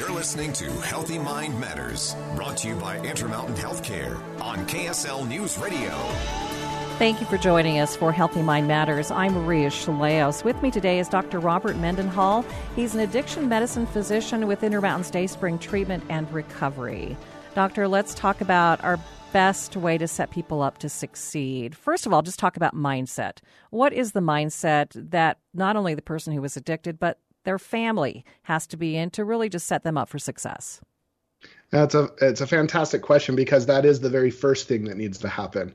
You're listening to Healthy Mind Matters, brought to you by Intermountain Healthcare on KSL News Radio. Thank you for joining us for Healthy Mind Matters. I'm Maria Shilaos. With me today is Dr. Robert Mendenhall. He's an addiction medicine physician with Intermountain Dayspring Treatment and Recovery. Doctor, let's talk about our best way to set people up to succeed. First of all, just talk about mindset. What is the mindset that not only the person who was addicted, but their family has to be in to really just set them up for success? That's a it's a fantastic question because that is the very first thing that needs to happen.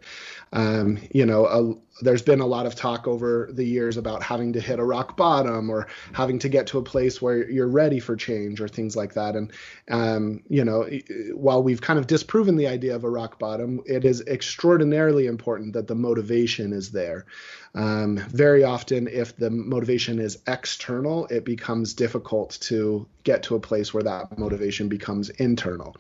Um, you know, there's been a lot of talk over the years about having to hit a rock bottom or having to get to a place where you're ready for change or things like that. And um, you know, while we've kind of disproven the idea of a rock bottom, it is extraordinarily important that the motivation is there. Um, very often, if the motivation is external, it becomes difficult to get to a place where that motivation becomes internal.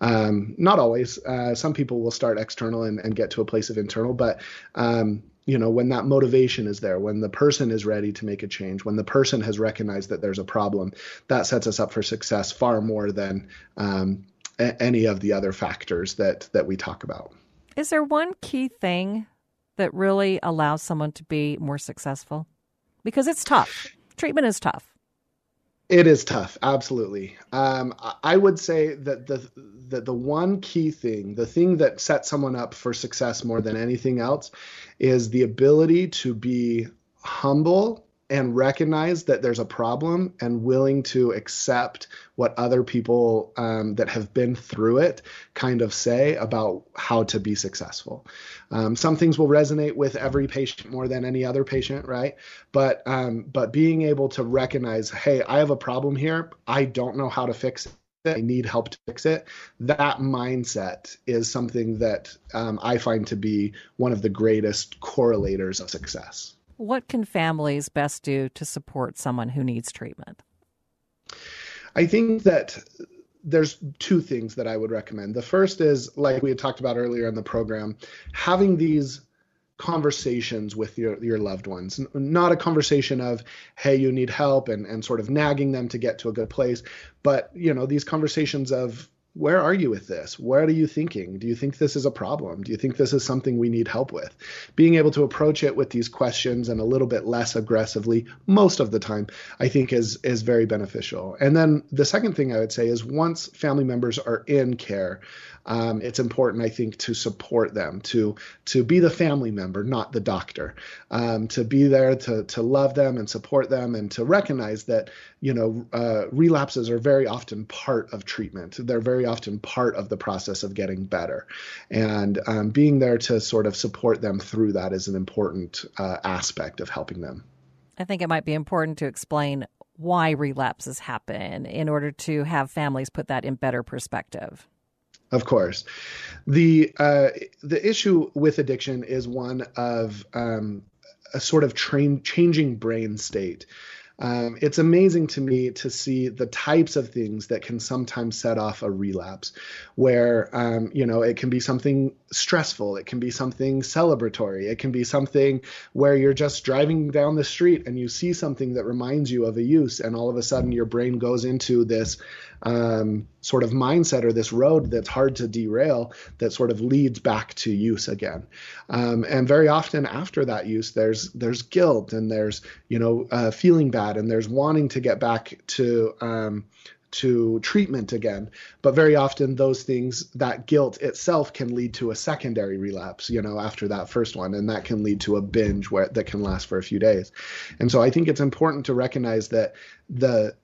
Um, not always. Uh, some people will start external and, and, get to a place of internal, but um, you know when that motivation is there when the person is ready to make a change when the person has recognized that there's a problem that sets us up for success far more than um, a- any of the other factors that that we talk about is there one key thing that really allows someone to be more successful? Because it's tough. Treatment is tough. It is tough, absolutely. Um, I would say that the that the one key thing, the thing that sets someone up for success more than anything else, is the ability to be humble and recognize that there's a problem and willing to accept what other people um, that have been through it kind of say about how to be successful. Um, some things will resonate with every patient more than any other patient, right? But um, but being able to recognize, hey, I have a problem here. I don't know how to fix it. I need help to fix it. That mindset is something that um, I find to be one of the greatest correlators of success. What can families best do to support someone who needs treatment? I think that there's two things that I would recommend. The first is, like we had talked about earlier in the program, having these conversations with your your loved ones not a conversation of hey you need help and and sort of nagging them to get to a good place but you know these conversations of where are you with this? What are you thinking? Do you think this is a problem? Do you think this is something we need help with? Being able to approach it with these questions and a little bit less aggressively most of the time, I think is is very beneficial. And then the second thing I would say is once family members are in care, um, it's important, I think, to support them, to to be the family member, not the doctor, um, to be there to to love them and support them, and to recognize that you know uh, relapses are very often part of treatment. They're very often part of the process of getting better, and um, being there to sort of support them through that is an important uh, aspect of helping them. I think it might be important to explain why relapses happen in order to have families put that in better perspective. Of course, the uh, the issue with addiction is one of um, a sort of train, changing brain state. Um, it's amazing to me to see the types of things that can sometimes set off a relapse, where um, you know it can be something stressful, it can be something celebratory, it can be something where you're just driving down the street and you see something that reminds you of a use, and all of a sudden your brain goes into this um, sort of mindset or this road that's hard to derail that sort of leads back to use again. Um, and very often after that use, there's there's guilt and there's you know uh, feeling bad and there's wanting to get back to um, to treatment again. But very often those things, that guilt itself can lead to a secondary relapse, you know, after that first one. And that can lead to a binge where that can last for a few days. And so I think it's important to recognize that the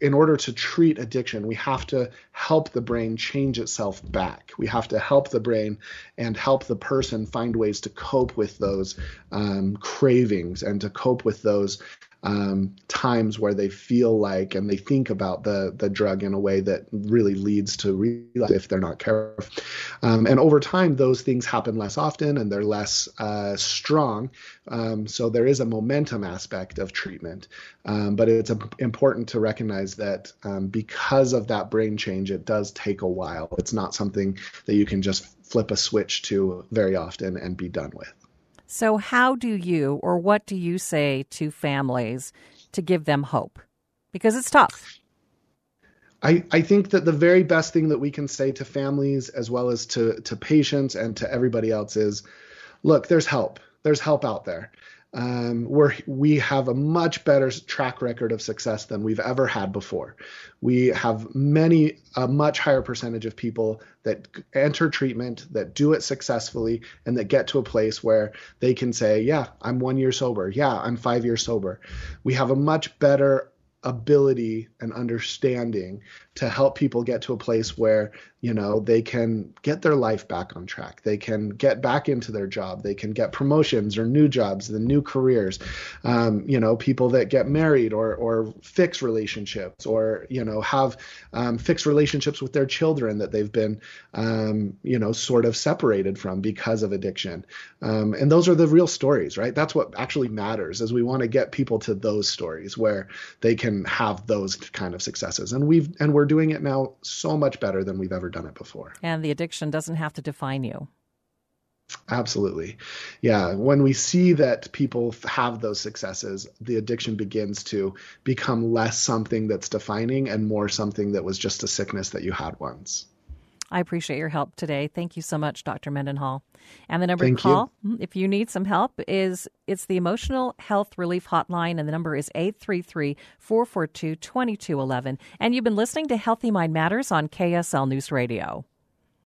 in order to treat addiction, we have to help the brain change itself back. We have to help the brain and help the person find ways to cope with those um, cravings and to cope with those um, times where they feel like and they think about the the drug in a way that really leads to relapse if they're not careful. Um, and over time, those things happen less often and they're less uh, strong. Um, so there is a momentum aspect of treatment, um, but it's a, important to recognize that um, because of that brain change, it does take a while. It's not something that you can just flip a switch to very often and be done with. So, how do you or what do you say to families to give them hope? Because it's tough. I, I think that the very best thing that we can say to families as well as to, to patients and to everybody else is look, there's help. There's help out there um, we're, we have a much better track record of success than we've ever had before. We have many, a much higher percentage of people that enter treatment, that do it successfully, and that get to a place where they can say, Yeah, I'm one year sober. Yeah, I'm five years sober. We have a much better ability and understanding to help people get to a place where you know they can get their life back on track. They can get back into their job. They can get promotions or new jobs the new careers. Um, you know people that get married or or fix relationships or you know have um, fixed relationships with their children that they've been um, you know sort of separated from because of addiction. Um, and those are the real stories right? That's what actually matters is we want to get people to those stories where they can have those kind of successes. And we've and we're we're doing it now so much better than we've ever done it before. And the addiction doesn't have to define you. Absolutely. Yeah. When we see that people have those successes, the addiction begins to become less something that's defining and more something that was just a sickness that you had once. I appreciate your help today. Thank you so much, Dr. Mendenhall. And the number Thank to call you. if you need some help is it's the Emotional Health Relief Hotline, and the number is 833 442 2211. And you've been listening to Healthy Mind Matters on KSL News Radio.